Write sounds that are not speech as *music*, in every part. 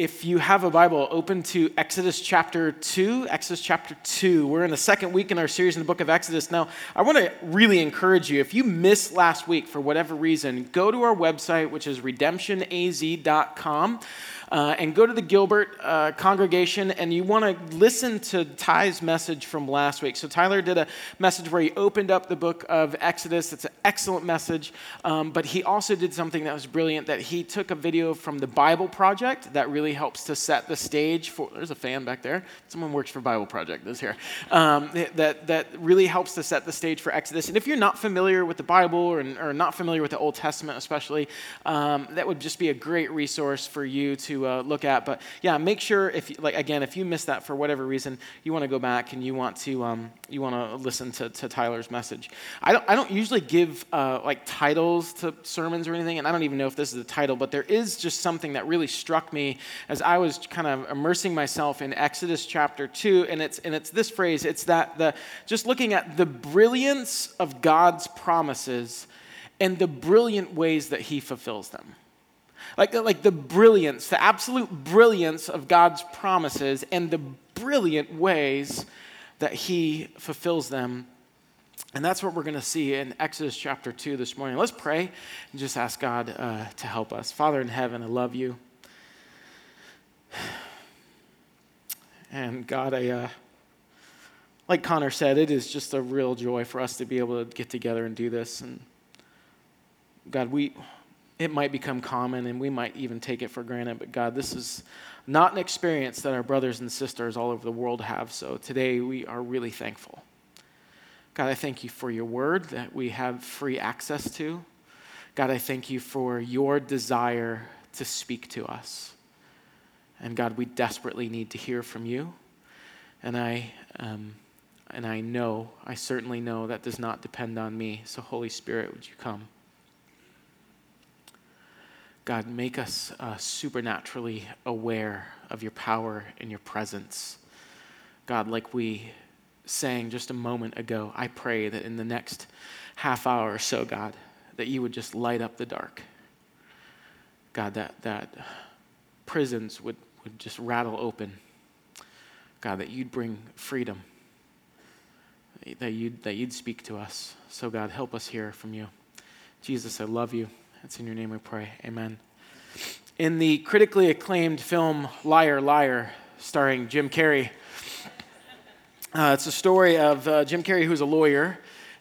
if you have a Bible, open to Exodus chapter 2. Exodus chapter 2. We're in the second week in our series in the book of Exodus. Now, I want to really encourage you. If you missed last week for whatever reason, go to our website, which is redemptionaz.com uh, and go to the Gilbert uh, congregation and you want to listen to Ty's message from last week. So, Tyler did a message where he opened up the book of Exodus. It's an excellent message, um, but he also did something that was brilliant that he took a video from the Bible Project that really helps to set the stage for. There's a fan back there. Someone works for Bible Project this here. Um, that, that really helps to set the stage for Exodus. And if you're not familiar with the Bible or, or not familiar with the Old Testament, especially, um, that would just be a great resource for you to uh, look at. But yeah, make sure if like again, if you missed that for whatever reason, you want to go back and you want to um, you want to listen to, to Tyler's message. I don't I don't usually give uh, like titles to sermons or anything, and I don't even know if this is a title, but there is just something that really struck me as I was kind of immersing myself in Exodus chapter two, and it's and it's this phrase. It's that the just looking at the brilliance of God's promises and the brilliant ways that He fulfills them. Like, like the brilliance, the absolute brilliance of God's promises and the brilliant ways that He fulfills them. And that's what we're going to see in Exodus chapter 2 this morning. Let's pray and just ask God uh, to help us. Father in heaven, I love you. And God, I, uh, like Connor said, it is just a real joy for us to be able to get together and do this. And God, we it might become common and we might even take it for granted. But God, this is not an experience that our brothers and sisters all over the world have. So today we are really thankful. God, I thank you for your word that we have free access to. God, I thank you for your desire to speak to us. And God, we desperately need to hear from you. And I, um, and I know, I certainly know that does not depend on me. So, Holy Spirit, would you come? God, make us uh, supernaturally aware of your power and your presence. God, like we sang just a moment ago, I pray that in the next half hour or so, God, that you would just light up the dark. God, that, that prisons would, would just rattle open. God, that you'd bring freedom, that you'd, that you'd speak to us. So, God, help us hear from you. Jesus, I love you. It's in your name we pray. Amen. In the critically acclaimed film Liar, Liar, starring Jim Carrey, uh, it's a story of uh, Jim Carrey, who's a lawyer,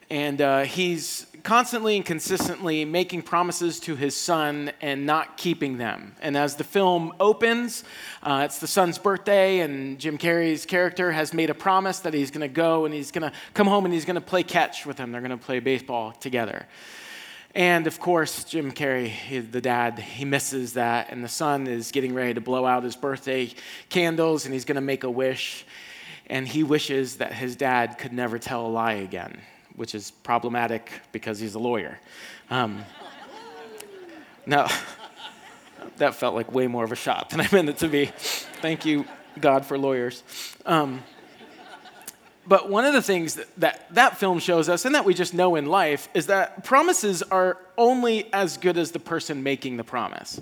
and uh, he's constantly and consistently making promises to his son and not keeping them. And as the film opens, uh, it's the son's birthday, and Jim Carrey's character has made a promise that he's going to go and he's going to come home and he's going to play catch with him. They're going to play baseball together. And of course, Jim Carrey, the dad, he misses that. And the son is getting ready to blow out his birthday candles and he's going to make a wish. And he wishes that his dad could never tell a lie again, which is problematic because he's a lawyer. Um, *laughs* *laughs* that felt like way more of a shot than I meant it to be. Thank you, God, for lawyers. Um, but one of the things that, that, that film shows us, and that we just know in life, is that promises are only as good as the person making the promise.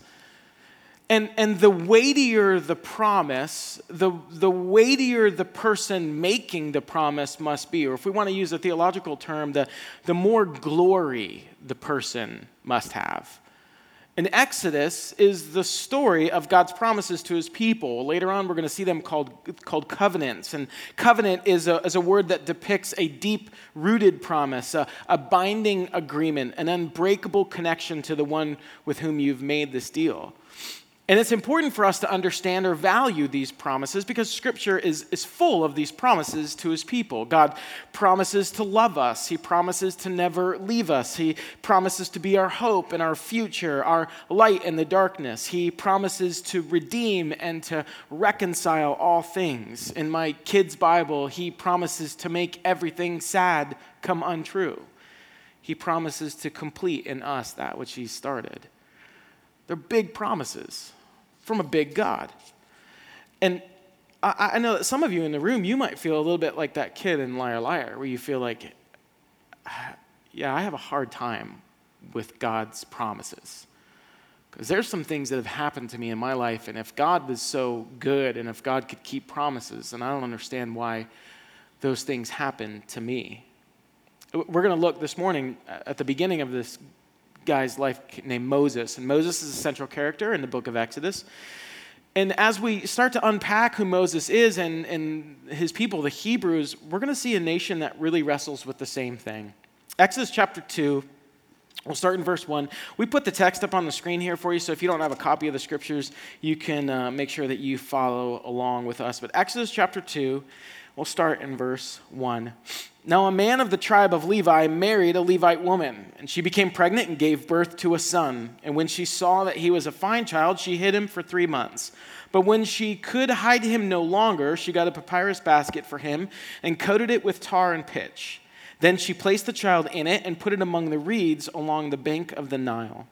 And, and the weightier the promise, the, the weightier the person making the promise must be. Or if we want to use a theological term, the, the more glory the person must have. And Exodus is the story of God's promises to his people. Later on, we're going to see them called, called covenants. And covenant is a, is a word that depicts a deep rooted promise, a, a binding agreement, an unbreakable connection to the one with whom you've made this deal. And it's important for us to understand or value these promises because Scripture is, is full of these promises to His people. God promises to love us, He promises to never leave us, He promises to be our hope and our future, our light in the darkness. He promises to redeem and to reconcile all things. In my kid's Bible, He promises to make everything sad come untrue. He promises to complete in us that which He started. They're big promises from a big God. And I, I, know that some of you in the room, you might feel a little bit like that kid in Liar Liar, where you feel like, *sighs* yeah, I have a hard time with God's promises. Because there's some things that have happened to me in my life, and if God was so good and if God could keep promises, and I don't understand why those things happen to me. We're going to look this morning uh, at the beginning of this guy's life named Moses, and Moses is a central character in the book of Exodus. And as we start to unpack who Moses is and, and his people, the Hebrews, we're going to see a nation that really wrestles with the same thing. Exodus chapter 2 We'll start in verse 1. We put the text up on the screen here for you, so if you don't have a copy of the scriptures, you can uh, make sure that you follow along with us. But Exodus chapter 2, we'll start in verse 1. Now, a man of the tribe of Levi married a Levite woman, and she became pregnant and gave birth to a son. And when she saw that he was a fine child, she hid him for three months. But when she could hide him no longer, she got a papyrus basket for him and coated it with tar and pitch. Then she placed the child in it and put it among the reeds along the bank of the Nile.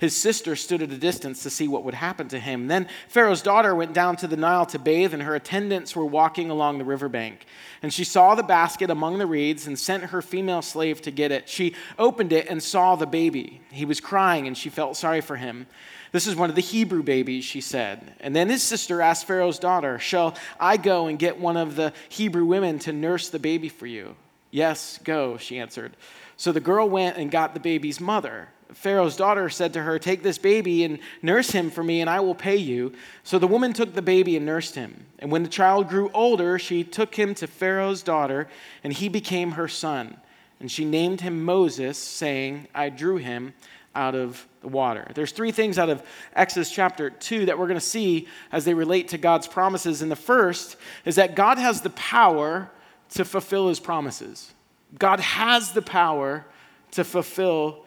His sister stood at a distance to see what would happen to him. Then Pharaoh's daughter went down to the Nile to bathe, and her attendants were walking along the riverbank. And she saw the basket among the reeds and sent her female slave to get it. She opened it and saw the baby. He was crying, and she felt sorry for him. This is one of the Hebrew babies, she said. And then his sister asked Pharaoh's daughter, Shall I go and get one of the Hebrew women to nurse the baby for you? Yes, go, she answered. So the girl went and got the baby's mother. Pharaoh's daughter said to her, Take this baby and nurse him for me, and I will pay you. So the woman took the baby and nursed him. And when the child grew older, she took him to Pharaoh's daughter, and he became her son. And she named him Moses, saying, I drew him out of the water. There's three things out of Exodus chapter 2 that we're going to see as they relate to God's promises. And the first is that God has the power to fulfill his promises. God has the power to fulfill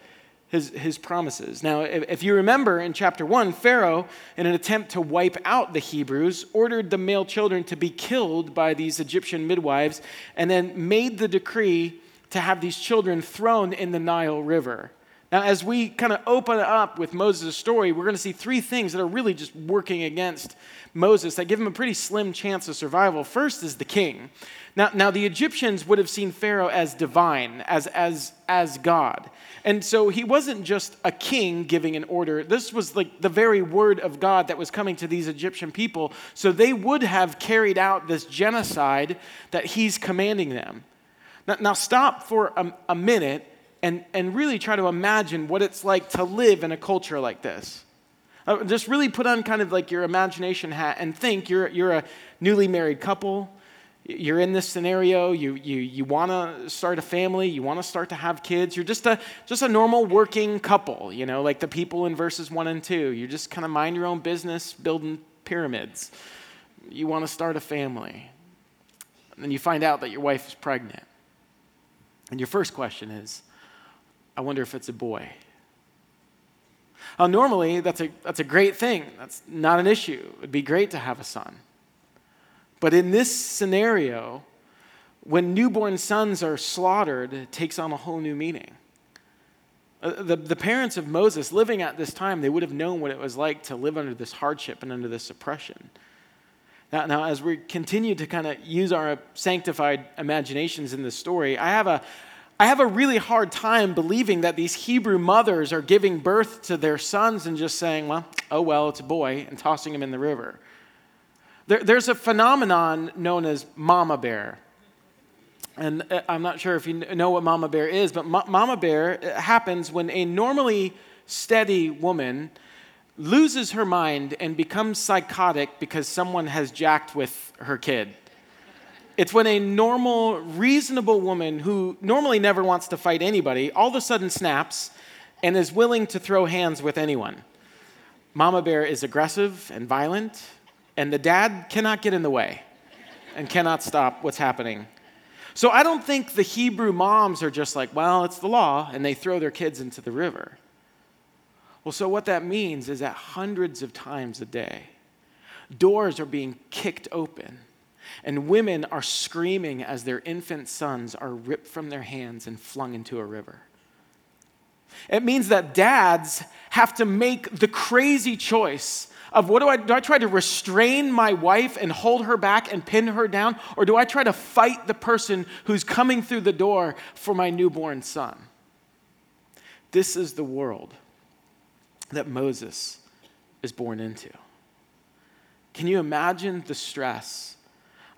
his, his promises. Now, if, if, you remember in chapter 1, Pharaoh, in an attempt to wipe out the Hebrews, ordered the male children to be killed by these Egyptian midwives and then made the decree to have these children thrown in the Nile River. Now, as we kind of open up with Moses' story, we're going to see three things that are really just working against Moses that give him a pretty slim chance of survival. First is the king. Now, now the Egyptians would have seen Pharaoh as divine, as, as, as God. And so he wasn't just a king giving an order. This was like the very word of God that was coming to these Egyptian people. So they would have carried out this genocide that he's commanding them. Now, now stop for a, a minute and, and really try to imagine what it's like to live in a culture like this. Uh, just really put on kind of like your imagination hat and think you're, you're a newly married couple. You're in this scenario, you, you, you want to start a family, you want to start to have kids. You're just a, just a normal working couple, you know, like the people in verses one and two. You just kind of mind your own business, building pyramids. You want to start a family. And then you find out that your wife is pregnant. And your first question is, I wonder if it's a boy. Now, normally, that's a, that's a great thing. That's not an issue. It'd be great to have a son. But in this scenario, when newborn sons are slaughtered, it takes on a whole new meaning. Uh, the, the parents of Moses living at this time, they would have known what it was like to live under this hardship and under this oppression. Now, now as we continue to kind of use our sanctified imaginations in this story, I have a, I have a really hard time believing that these Hebrew mothers are giving birth to their sons and just saying, well, oh well, it's a boy, and tossing him in the river. There, there's a phenomenon known as mama bear. And uh, I'm not sure if you know what mama bear is, but mama bear uh, happens when a normally steady woman loses her mind and becomes psychotic because someone has jacked with her kid. It's when a normal, reasonable woman who normally never wants to fight anybody all of a sudden snaps and is willing to throw hands with anyone. Mama Bear is aggressive and violent, and the dad cannot get in the way and cannot stop what's happening. So I don't think the Hebrew moms are just like, well, it's the law, and they throw their kids into the river. Well, so what that means is that hundreds of times a day, doors are being kicked open and women are screaming as their infant sons are ripped from their hands and flung into a river. It means that dads have to make the crazy choice of what do I do I try to restrain my wife and hold her back and pin her down or do I try to fight the person who's coming through the door for my newborn son? This is the world that Moses is born into. Can you imagine the stress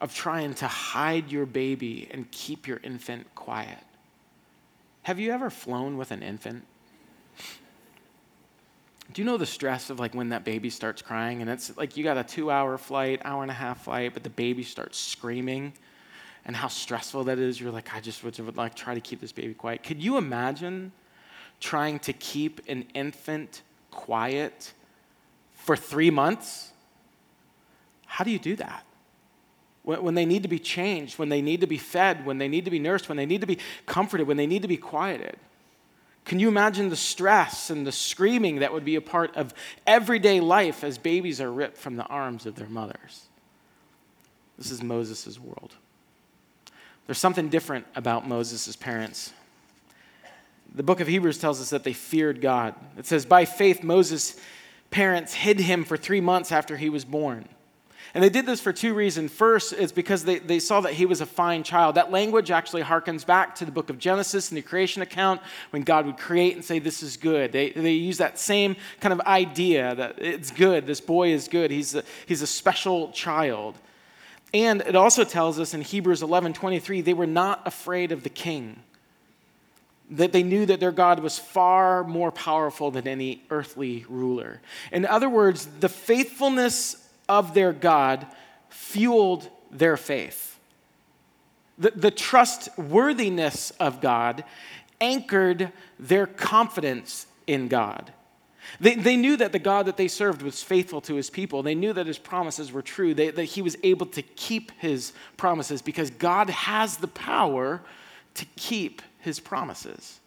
of trying to hide your baby and keep your infant quiet? Have you ever flown with an infant? Do you know the stress of like when that baby starts crying and it's like you got a two hour flight, hour and a half flight, but the baby starts screaming and how stressful that is? You're like, I just would, would like try to keep this baby quiet. Could you imagine trying to keep an infant quiet for three months? How do you do that? When they need to be changed, when they need to be fed, when they need to be nursed, when they need to be comforted, when they need to be quieted. Can you imagine the stress and the screaming that would be a part of everyday life as babies are ripped from the arms of their mothers? This is Moses' world. There's something different about Moses' parents. The book of Hebrews tells us that they feared God. It says, By faith, Moses' parents hid him for three months after he was born. And they did this for two reasons. First, it's because they, they saw that he was a fine child. That language actually harkens back to the book of Genesis and the creation account when God would create and say, This is good. They, they use that same kind of idea that it's good. This boy is good. He's a, he's a special child. And it also tells us in Hebrews 11 23, they were not afraid of the king. That they knew that their God was far more powerful than any earthly ruler. In other words, the faithfulness of their God fueled their faith. The, the trustworthiness of God anchored their confidence in God. They, they knew that the God that they served was faithful to his people. They knew that his promises were true, they, that he was able to keep his promises because God has the power to keep his promises.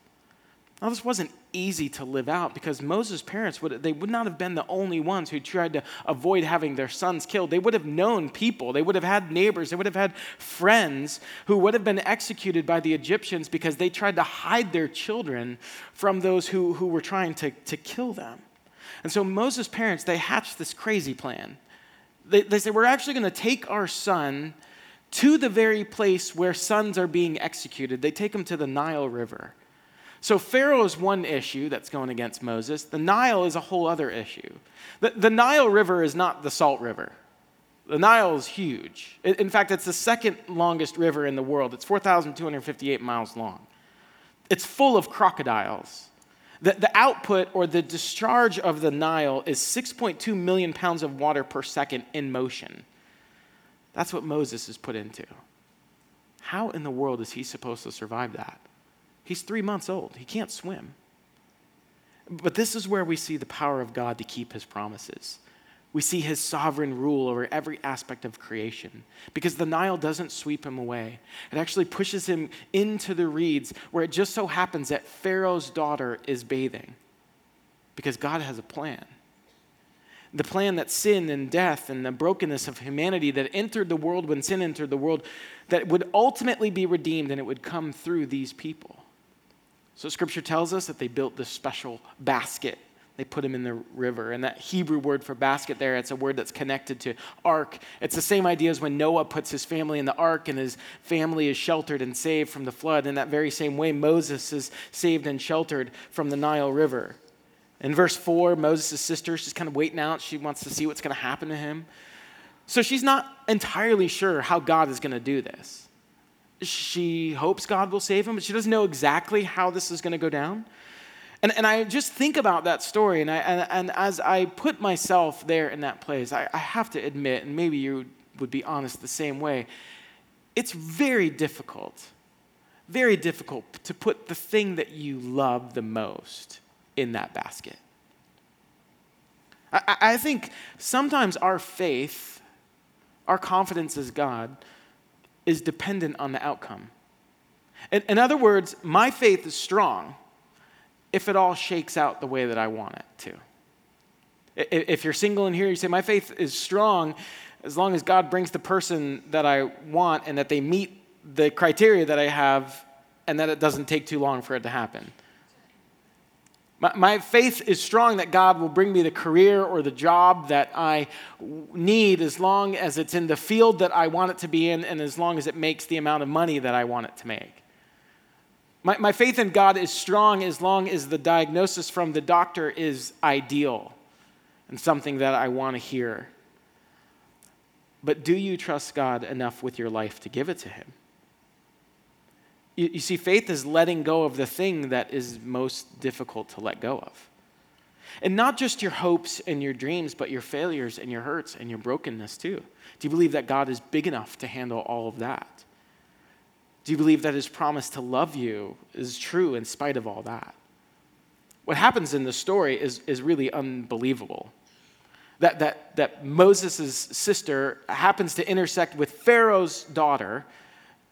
Now, this wasn't easy to live out because Moses' parents would they would not have been the only ones who tried to avoid having their sons killed. They would have known people, they would have had neighbors, they would have had friends who would have been executed by the Egyptians because they tried to hide their children from those who, who were trying to, to kill them. And so Moses' parents, they hatched this crazy plan. They, they said, We're actually going to take our son to the very place where sons are being executed. They take him to the Nile River. So Pharaoh is one issue that's going against Moses. The Nile is a whole other issue. The, the Nile River is not the Salt River. The Nile is huge. In fact, it's the second longest river in the world. It's 4,258 miles long. It's full of crocodiles. The, the output or the discharge of the Nile is 6.2 million pounds of water per second in motion. That's what Moses is put into. How in the world is he supposed to survive that? He's three months old, he can't swim. But this is where we see the power of God to keep his promises. We see his sovereign rule over every aspect of creation because the Nile doesn't sweep him away. It actually pushes him into the reeds where it just so happens that Pharaoh's daughter is bathing because God has a plan. The plan that sin and death and the brokenness of humanity that entered the world when sin entered the world, that would ultimately be redeemed and it would come through these people. So scripture tells us that they built this special basket. They put him in the river. And that Hebrew word for basket there, it's a word that's connected to ark. It's the same idea as when Noah puts his family in the ark and his family is sheltered and saved from the flood. In that very same way, Moses is saved and sheltered from the Nile River. In verse 4, Moses' sister, she's kind of waiting out. She wants to see what's going to happen to him. So she's not entirely sure how God is going to do this she hopes God will save him, but she doesn't know exactly how this is going to go down. And, and I just think about that story, and, I, and, and as I put myself there in that place, I, I have to admit, and maybe you would be honest the same way, it's very difficult, very difficult to put the thing that you love the most in that basket. I, I think sometimes our faith, our confidence as God, is dependent on the outcome. In, in other words, my faith is strong if it all shakes out the way that I want it to. If you're single in here, you say, My faith is strong as long as God brings the person that I want and that they meet the criteria that I have and that it doesn't take too long for it to happen. My, my faith is strong that God will bring me the career or the job that I need as long as it's in the field that I want it to be in and as long as it makes the amount of money that I want it to make. My, my faith in God is strong as long as the diagnosis from the doctor is ideal. and something that I want to hear. But do you trust God enough with your life to give it to Him? You, you see, faith is letting go of the thing that is most difficult to let go of. And not just your hopes and your dreams, but your failures and your hurts and your brokenness too. Do you believe that God is big enough to handle all of that? Do you believe that his promise to love you is true in spite of all that? What happens in the story is, is really unbelievable. That, that, that Moses' sister happens to intersect with Pharaoh's daughter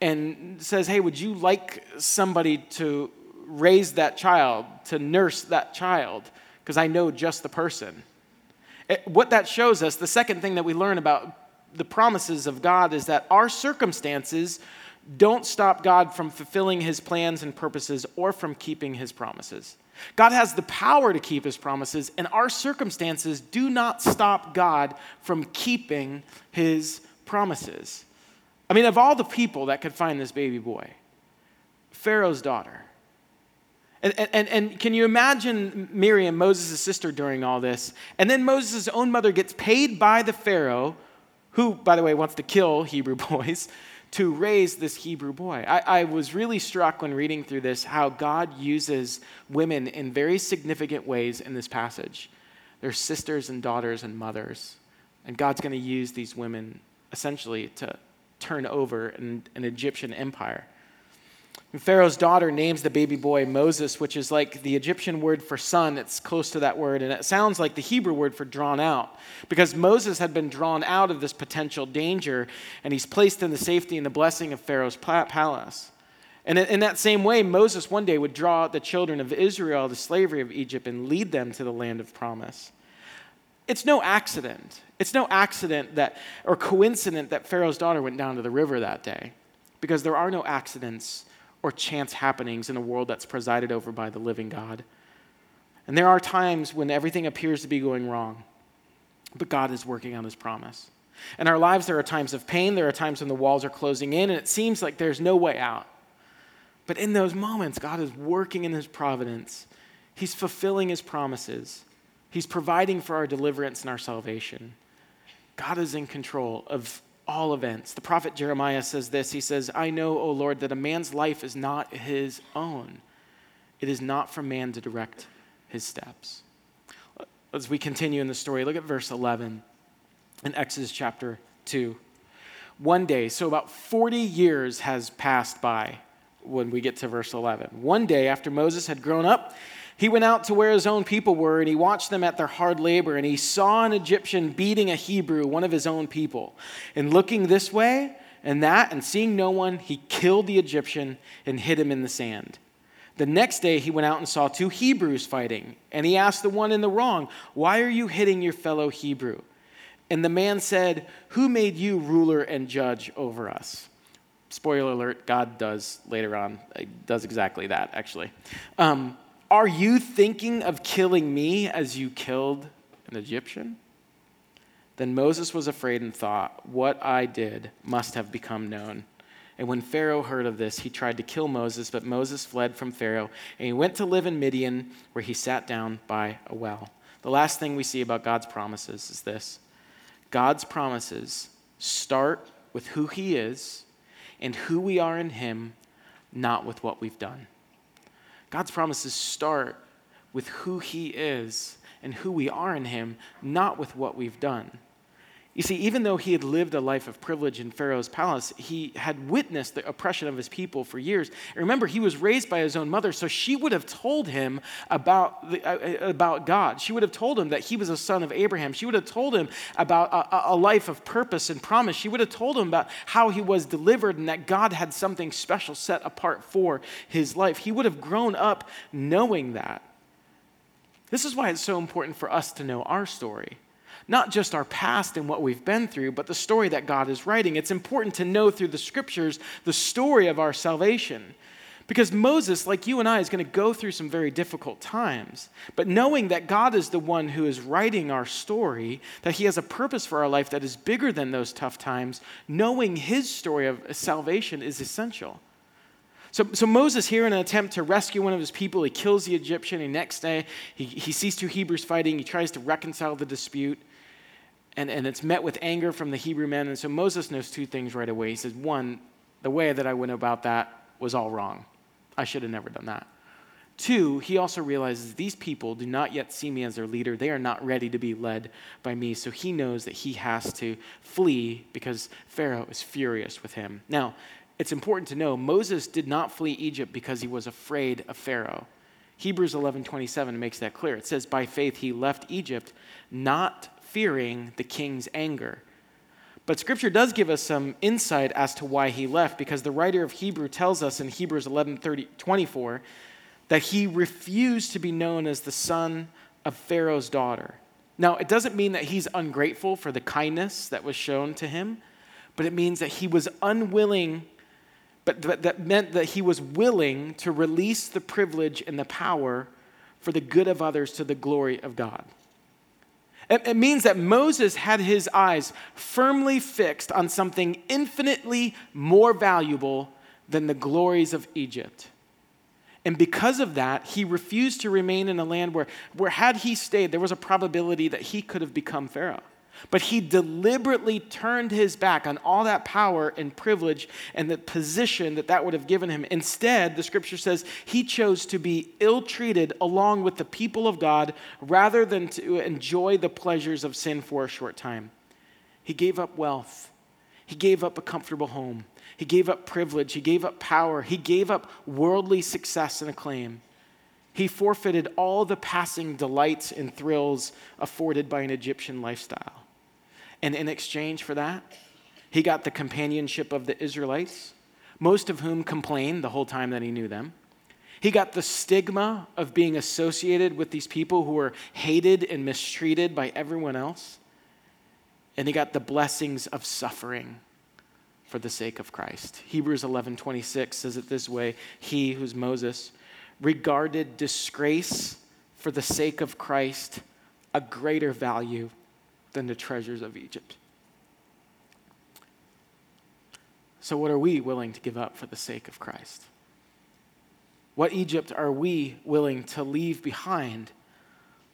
and says, Hey, would you like somebody to raise that child, to nurse that child? Because I know just the person. It, what that shows us, the second thing that we learn about the promises of God is that our circumstances don't stop God from fulfilling his plans and purposes or from keeping his promises. God has the power to keep his promises, and our circumstances do not stop God from keeping his promises. I mean, of all the people that could find this baby boy, Pharaoh's daughter. And, and, and can you imagine Miriam, Moses' sister, during all this? And then Moses' own mother gets paid by the Pharaoh, who, by the way, wants to kill *laughs* Hebrew boys to raise this Hebrew boy. I, I, was really struck when reading through this how God uses women in very significant ways in this passage. They're sisters and daughters and mothers. And God's going to use these women essentially to turn over an, an Egyptian empire. And Pharaoh's daughter names the baby boy Moses, which is like the Egyptian word for son. It's close to that word, and it sounds like the Hebrew word for drawn out, because Moses had been drawn out of this potential danger, and he's placed in the safety and the blessing of Pharaoh's palace. And in that same way, Moses one day would draw the children of Israel out the slavery of Egypt and lead them to the land of promise. It's no accident. It's no accident that, or coincidence that Pharaoh's daughter went down to the river that day, because there are no accidents or chance happenings in a world that's presided over by the living God. And there are times when everything appears to be going wrong, but God is working on his promise. In our lives, there are times of pain, there are times when the walls are closing in, and it seems like there's no way out. But in those moments, God is working in his providence, he's fulfilling his promises, he's providing for our deliverance and our salvation. God is in control of all events. The prophet Jeremiah says this He says, I know, O Lord, that a man's life is not his own. It is not for man to direct his steps. As we continue in the story, look at verse 11 in Exodus chapter 2. One day, so about 40 years has passed by when we get to verse 11. One day, after Moses had grown up, he went out to where his own people were, and he watched them at their hard labor, and he saw an Egyptian beating a Hebrew, one of his own people. And looking this way and that, and seeing no one, he killed the Egyptian and hid him in the sand. The next day, he went out and saw two Hebrews fighting, and he asked the one in the wrong, Why are you hitting your fellow Hebrew? And the man said, Who made you ruler and judge over us? Spoiler alert, God does later on, does exactly that, actually. Um, are you thinking of killing me as you killed an Egyptian? Then Moses was afraid and thought, What I did must have become known. And when Pharaoh heard of this, he tried to kill Moses, but Moses fled from Pharaoh, and he went to live in Midian, where he sat down by a well. The last thing we see about God's promises is this God's promises start with who he is and who we are in him, not with what we've done. God's promises start with who He is and who we are in Him, not with what we've done. You see, even though he had lived a life of privilege in Pharaoh's palace, he had witnessed the oppression of his people for years. And remember, he was raised by his own mother, so she would have told him about, the, uh, uh, about God. She would have told him that he was a son of Abraham. She would have told him about a, a life of purpose and promise. She would have told him about how he was delivered and that God had something special set apart for his life. He would have grown up knowing that. This is why it's so important for us to know our story not just our past and what we've been through, but the story that God is writing. It's important to know through the scriptures the story of our salvation. Because Moses, like you and I, is going to go through some very difficult times. But knowing that God is the one who is writing our story, that He has a purpose for our life that is bigger than those tough times, knowing His story of salvation is essential. So, so Moses, here in an attempt to rescue one of his people, he kills the Egyptian. And next day, he, he sees two Hebrews fighting. He tries to reconcile the dispute. And, and it's met with anger from the Hebrew men. And so Moses knows two things right away. He says, one, the way that I went about that was all wrong. I should have never done that. Two, he also realizes these people do not yet see me as their leader. They are not ready to be led by me. So he knows that he has to flee because Pharaoh is furious with him. Now, it's important to know Moses did not flee Egypt because he was afraid of Pharaoh. Hebrews 11:27 makes that clear. It says by faith he left Egypt not fearing the king's anger. But scripture does give us some insight as to why he left because the writer of Hebrew tells us in Hebrews 11:24 that he refused to be known as the son of Pharaoh's daughter. Now, it doesn't mean that he's ungrateful for the kindness that was shown to him, but it means that he was unwilling but that meant that he was willing to release the privilege and the power for the good of others to the glory of God. It means that Moses had his eyes firmly fixed on something infinitely more valuable than the glories of Egypt. And because of that, he refused to remain in a land where, where had he stayed, there was a probability that he could have become Pharaoh. But he deliberately turned his back on all that power and privilege and the position that that would have given him. Instead, the scripture says he chose to be ill treated along with the people of God rather than to enjoy the pleasures of sin for a short time. He gave up wealth, he gave up a comfortable home, he gave up privilege, he gave up power, he gave up worldly success and acclaim. He forfeited all the passing delights and thrills afforded by an Egyptian lifestyle. And in exchange for that, he got the companionship of the Israelites, most of whom complained the whole time that he knew them. He got the stigma of being associated with these people who were hated and mistreated by everyone else. And he got the blessings of suffering for the sake of Christ. Hebrews 11:26 says it this way, he who's Moses regarded disgrace for the sake of Christ a greater value than the treasures of Egypt. So, what are we willing to give up for the sake of Christ? What Egypt are we willing to leave behind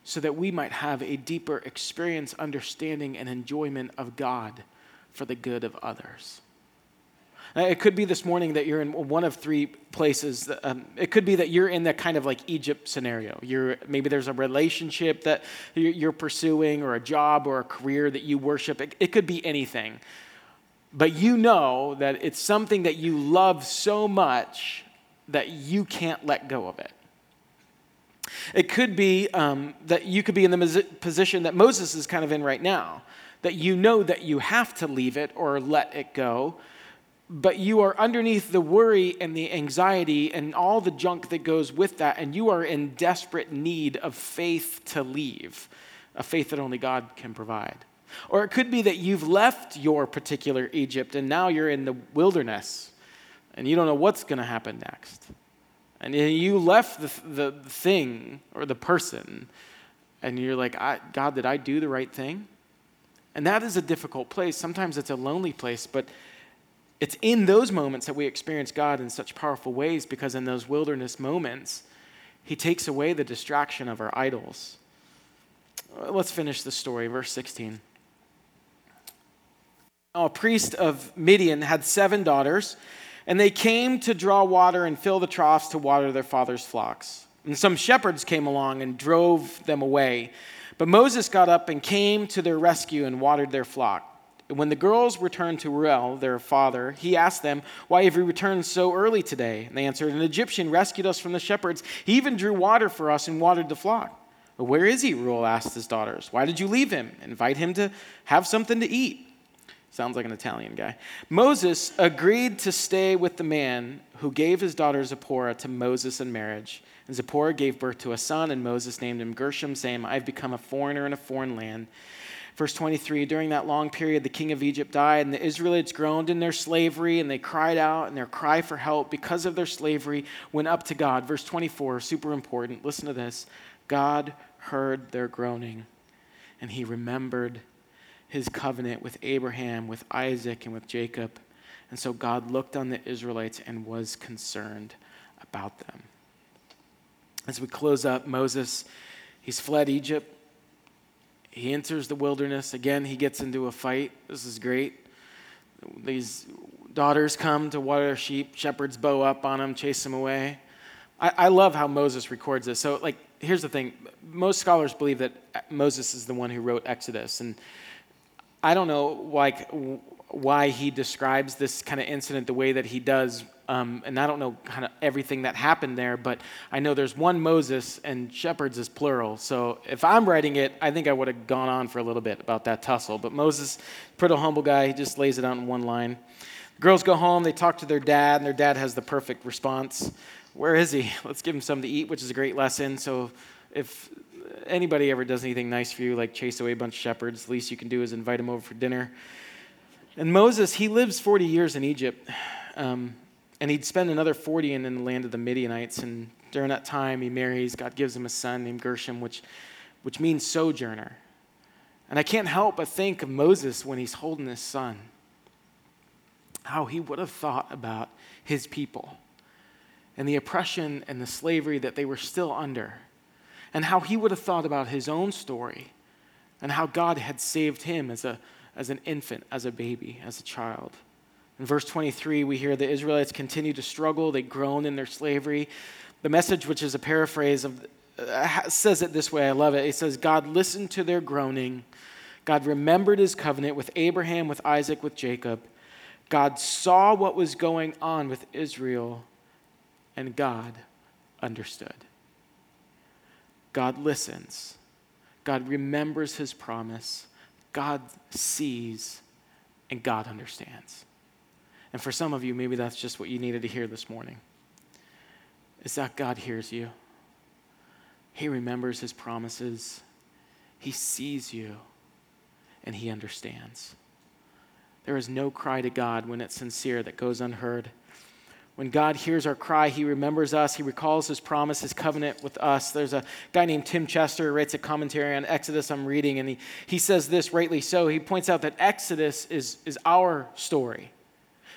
so that we might have a deeper experience, understanding, and enjoyment of God for the good of others? Uh, it could be this morning that you're in one of three places. Um, it could be that you're in that kind of like Egypt scenario. You're, maybe there's a relationship that you're pursuing, or a job, or a career that you worship. It, it could be anything. But you know that it's something that you love so much that you can't let go of it. It could be um, that you could be in the position that Moses is kind of in right now, that you know that you have to leave it or let it go but you are underneath the worry and the anxiety and all the junk that goes with that, and you are in desperate need of faith to leave, a faith that only God can provide. Or it could be that you've left your particular Egypt and now you're in the wilderness and you don't know what's going to happen next. And you left the, the thing or the person and you're like, God, did I do the right thing? And that is a difficult place. Sometimes it's a lonely place, but it's in those moments that we experience God in such powerful ways because in those wilderness moments, He takes away the distraction of our idols. Uh, let's finish the story, verse 16. Now, a priest of Midian had seven daughters, and they came to draw water and fill the troughs to water their father's flocks. And some shepherds came along and drove them away. But Moses got up and came to their rescue and watered their flock. When the girls returned to Reuel, their father, he asked them, Why have you returned so early today? And they answered, An Egyptian rescued us from the shepherds. He even drew water for us and watered the flock. But where is he? Reuel asked his daughters. Why did you leave him? Invite him to have something to eat. Sounds like an Italian guy. Moses agreed to stay with the man who gave his daughter Zipporah to Moses in marriage. And Zipporah gave birth to a son, and Moses named him Gershom, saying, I've become a foreigner in a foreign land. Verse 23 During that long period, the king of Egypt died, and the Israelites groaned in their slavery, and they cried out, and their cry for help because of their slavery went up to God. Verse 24, super important. Listen to this God heard their groaning, and he remembered his covenant with Abraham, with Isaac, and with Jacob. And so God looked on the Israelites and was concerned about them. As we close up, Moses, he's fled Egypt. He enters the wilderness. Again, he gets into a fight. This is great. These daughters come to water sheep. Shepherds bow up on them, chase them away. I, I love how Moses records this. So, like, here's the thing most scholars believe that Moses is the one who wrote Exodus. And I don't know, like, why he describes this kind of incident the way that he does. Um, and I don't know kind of everything that happened there, but I know there's one Moses and shepherds is plural. So if I'm writing it, I think I would have gone on for a little bit about that tussle. But Moses, pretty humble guy, he just lays it out in one line. The girls go home, they talk to their dad, and their dad has the perfect response. Where is he? *laughs* Let's give him something to eat, which is a great lesson. So if anybody ever does anything nice for you, like chase away a bunch of shepherds, the least you can do is invite him over for dinner. And Moses, he lives 40 years in Egypt, um, and he'd spend another 40 in, in the land of the Midianites. And during that time, he marries. God gives him a son named Gershom, which, which means sojourner. And I can't help but think of Moses when he's holding his son, how he would have thought about his people and the oppression and the slavery that they were still under, and how he would have thought about his own story and how God had saved him as a as an infant, as a baby, as a child. In verse 23, we hear the Israelites continue to struggle, they groan in their slavery. The message, which is a paraphrase of, uh, says it this way. I love it. It says, God listened to their groaning. God remembered his covenant with Abraham, with Isaac, with Jacob. God saw what was going on with Israel, and God understood. God listens. God remembers his promise. God sees and God understands. And for some of you, maybe that's just what you needed to hear this morning. Is that God hears you. He remembers his promises. He sees you and he understands. There is no cry to God when it's sincere that goes unheard. When God hears our cry, He remembers us. He recalls His promise, His covenant with us. There's a guy named Tim Chester who writes a commentary on Exodus I'm reading, and he, he says this rightly so. He points out that Exodus is, is our story.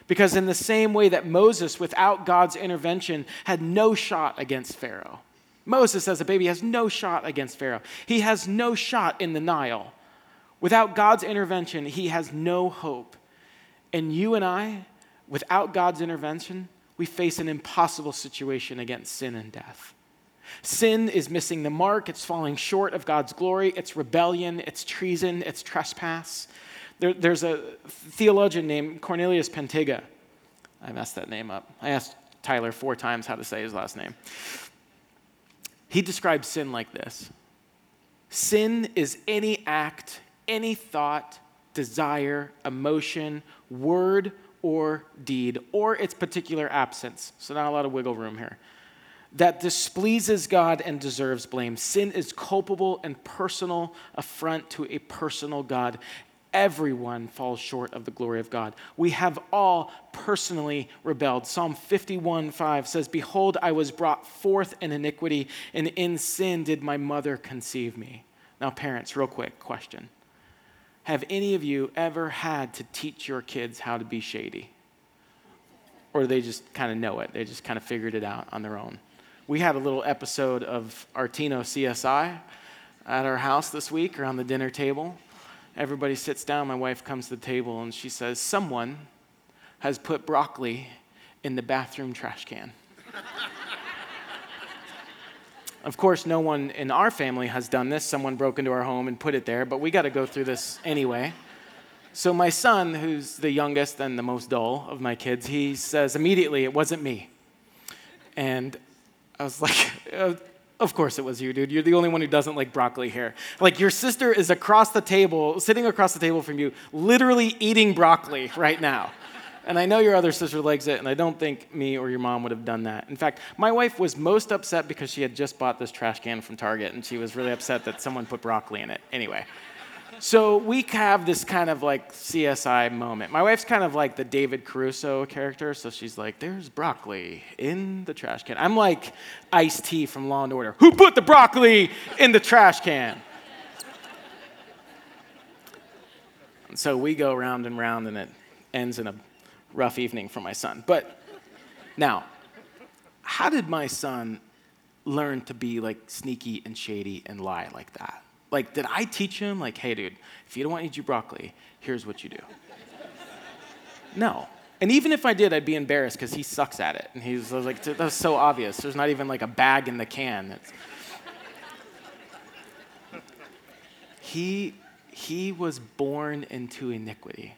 Because, in the same way that Moses, without God's intervention, had no shot against Pharaoh, Moses, as a baby, has no shot against Pharaoh. He has no shot in the Nile. Without God's intervention, he has no hope. And you and I, without God's intervention, we face an impossible situation against sin and death. Sin is missing the mark, it's falling short of God's glory, it's rebellion, it's treason, it's trespass. There, there's a theologian named Cornelius Pentega. I messed that name up. I asked Tyler four times how to say his last name. He describes sin like this Sin is any act, any thought, desire, emotion, word, or deed, or its particular absence. So, not a lot of wiggle room here. That displeases God and deserves blame. Sin is culpable and personal affront to a personal God. Everyone falls short of the glory of God. We have all personally rebelled. Psalm 51 5 says, Behold, I was brought forth in iniquity, and in sin did my mother conceive me. Now, parents, real quick question have any of you ever had to teach your kids how to be shady? Or they just kind of know it? They just kind of figured it out on their own. We had a little episode of Artino CSI at our house this week around the dinner table. Everybody sits down. My wife comes to the table and she says, Someone has put broccoli in the bathroom trash can. *laughs* Of course, no one in our family has done this. Someone broke into our home and put it there, but we got to go through this anyway. So, my son, who's the youngest and the most dull of my kids, he says immediately, It wasn't me. And I was like, uh, *laughs* Of course it was you, dude. You're the only one who doesn't like broccoli here. Like, your sister is across the table, sitting across the table from you, literally eating broccoli right now. And I know your other sister likes it, and I don't think me or your mom would have done that. In fact, my wife was most upset because she had just bought this trash can from Target, and she was really upset that someone put broccoli in it. Anyway. So we have this kind of like CSI moment. My wife's kind of like the David Caruso character, so she's like, "There's broccoli in the trash can." I'm like Ice T from Law and Order. Who put the broccoli in the trash can? And so we go round and round, and it ends in a rough evening for my son. But now, how did my son learn to be like sneaky and shady and lie like that? Like, did I teach him, like, hey, dude, if you don't want to eat your broccoli, here's what you do? *laughs* no. And even if I did, I'd be embarrassed because he sucks at it. And he's like, that was so obvious. There's not even like a bag in the can. It's... *laughs* he, he was born into iniquity.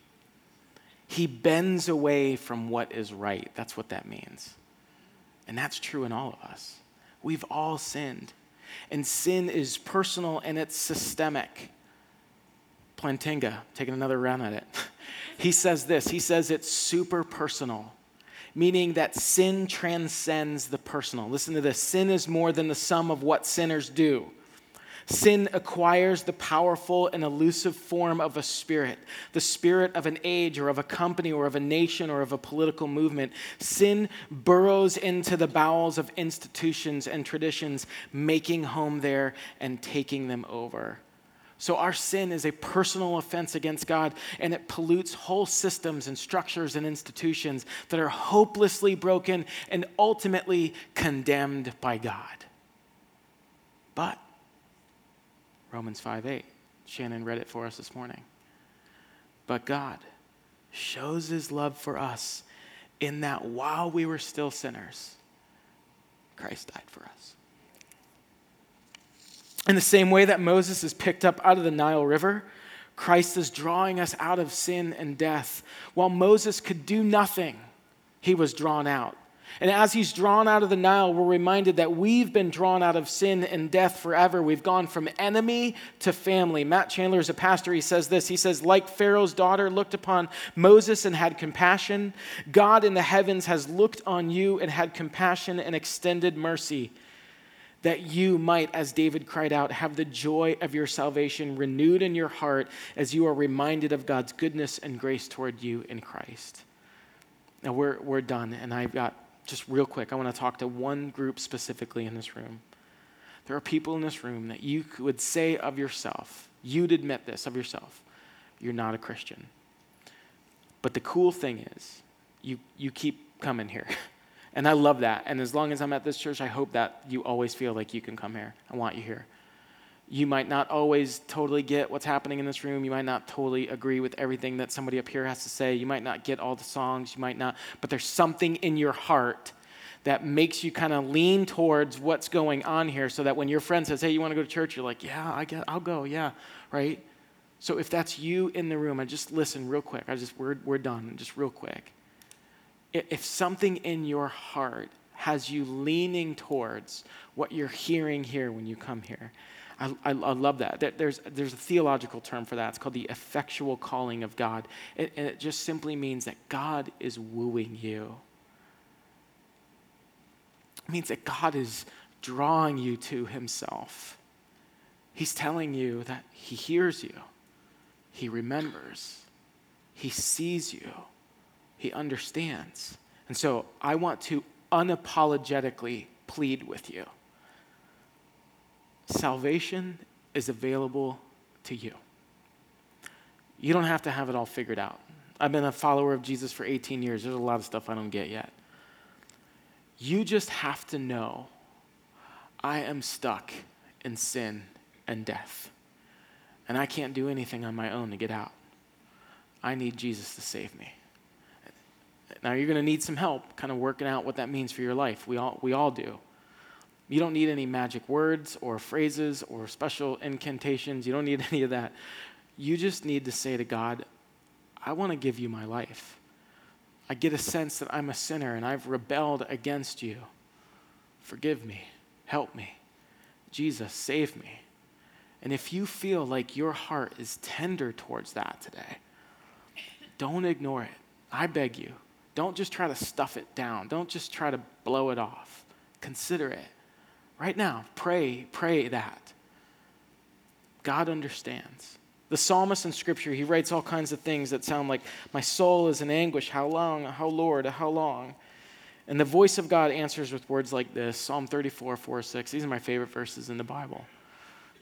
He bends away from what is right. That's what that means. And that's true in all of us. We've all sinned. And sin is personal and it's systemic. Plantinga, taking another run at it. *laughs* he says this he says it's super personal, meaning that sin transcends the personal. Listen to this sin is more than the sum of what sinners do. Sin acquires the powerful and elusive form of a spirit, the spirit of an age or of a company or of a nation or of a political movement. Sin burrows into the bowels of institutions and traditions, making home there and taking them over. So, our sin is a personal offense against God, and it pollutes whole systems and structures and institutions that are hopelessly broken and ultimately condemned by God. But Romans 5 8. Shannon read it for us this morning. But God shows his love for us in that while we were still sinners, Christ died for us. In the same way that Moses is picked up out of the Nile River, Christ is drawing us out of sin and death. While Moses could do nothing, he was drawn out. And as he's drawn out of the Nile, we're reminded that we've been drawn out of sin and death forever. We've gone from enemy to family. Matt Chandler is a pastor. He says this He says, Like Pharaoh's daughter looked upon Moses and had compassion, God in the heavens has looked on you and had compassion and extended mercy. That you might, as David cried out, have the joy of your salvation renewed in your heart as you are reminded of God's goodness and grace toward you in Christ. Now we're, we're done, and I've got just real quick, I want to talk to one group specifically in this room. There are people in this room that you would say of yourself, you'd admit this of yourself, you're not a Christian. But the cool thing is, you, you keep coming here. *laughs* And I love that. And as long as I'm at this church, I hope that you always feel like you can come here. I want you here. You might not always totally get what's happening in this room. You might not totally agree with everything that somebody up here has to say. You might not get all the songs. You might not, but there's something in your heart that makes you kind of lean towards what's going on here so that when your friend says, Hey, you want to go to church? You're like, Yeah, I get, I'll go. Yeah, right? So if that's you in the room, I just listen real quick. I just, we're, we're done, just real quick. If something in your heart has you leaning towards what you're hearing here when you come here, I, I, I, love that. There's, there's a theological term for that. It's called the effectual calling of God. It, and it just simply means that God is wooing you. It means that God is drawing you to Himself. He's telling you that He hears you, He remembers, He sees you, He understands. And so I want to unapologetically plead with you salvation is available to you. You don't have to have it all figured out. I've been a follower of Jesus for 18 years. There's a lot of stuff I don't get yet. You just have to know I am stuck in sin and death. And I can't do anything on my own to get out. I need Jesus to save me. Now, you're going to need some help kind of working out what that means for your life. We all, we all do. You don't need any magic words or phrases or special incantations. You don't need *laughs* any of that. You just need to say to God, I want to give you my life. I get a sense that I'm a sinner and I've rebelled against you. Forgive me. Help me. Jesus, save me. And if you feel like your heart is tender towards that today, don't ignore it. I beg you. Don't just try to stuff it down. Don't just try to blow it off. Consider it. Right now, pray, pray that. God understands. The psalmist in Scripture, he writes all kinds of things that sound like, My soul is in anguish. How long? How, Lord? How long? And the voice of God answers with words like this Psalm 34, 4, 6. These are my favorite verses in the Bible,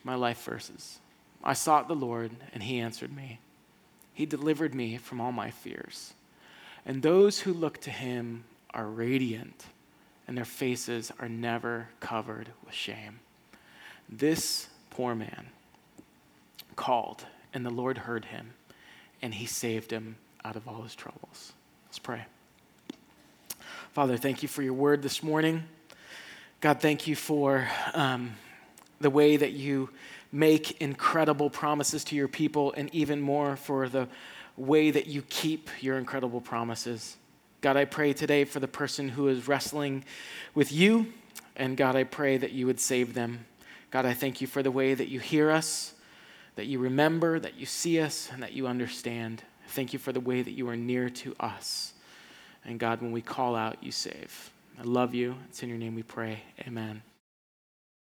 my life verses. I sought the Lord, and he answered me. He delivered me from all my fears. And those who look to him are radiant, and their faces are never covered with shame. This poor man called, and the Lord heard him, and he saved him out of all his troubles. Let's pray. Father, thank you for your word this morning. God, thank you for um, the way that you make incredible promises to your people, and even more for the way that you keep your incredible promises. God, I pray today for the person who is wrestling with you, and God, I pray that you would save them. God, I thank you for the way that you hear us, that you remember, that you see us, and that you understand. Thank you for the way that you are near to us. And God, when we call out, you save. I love you. It's in your name we pray. Amen.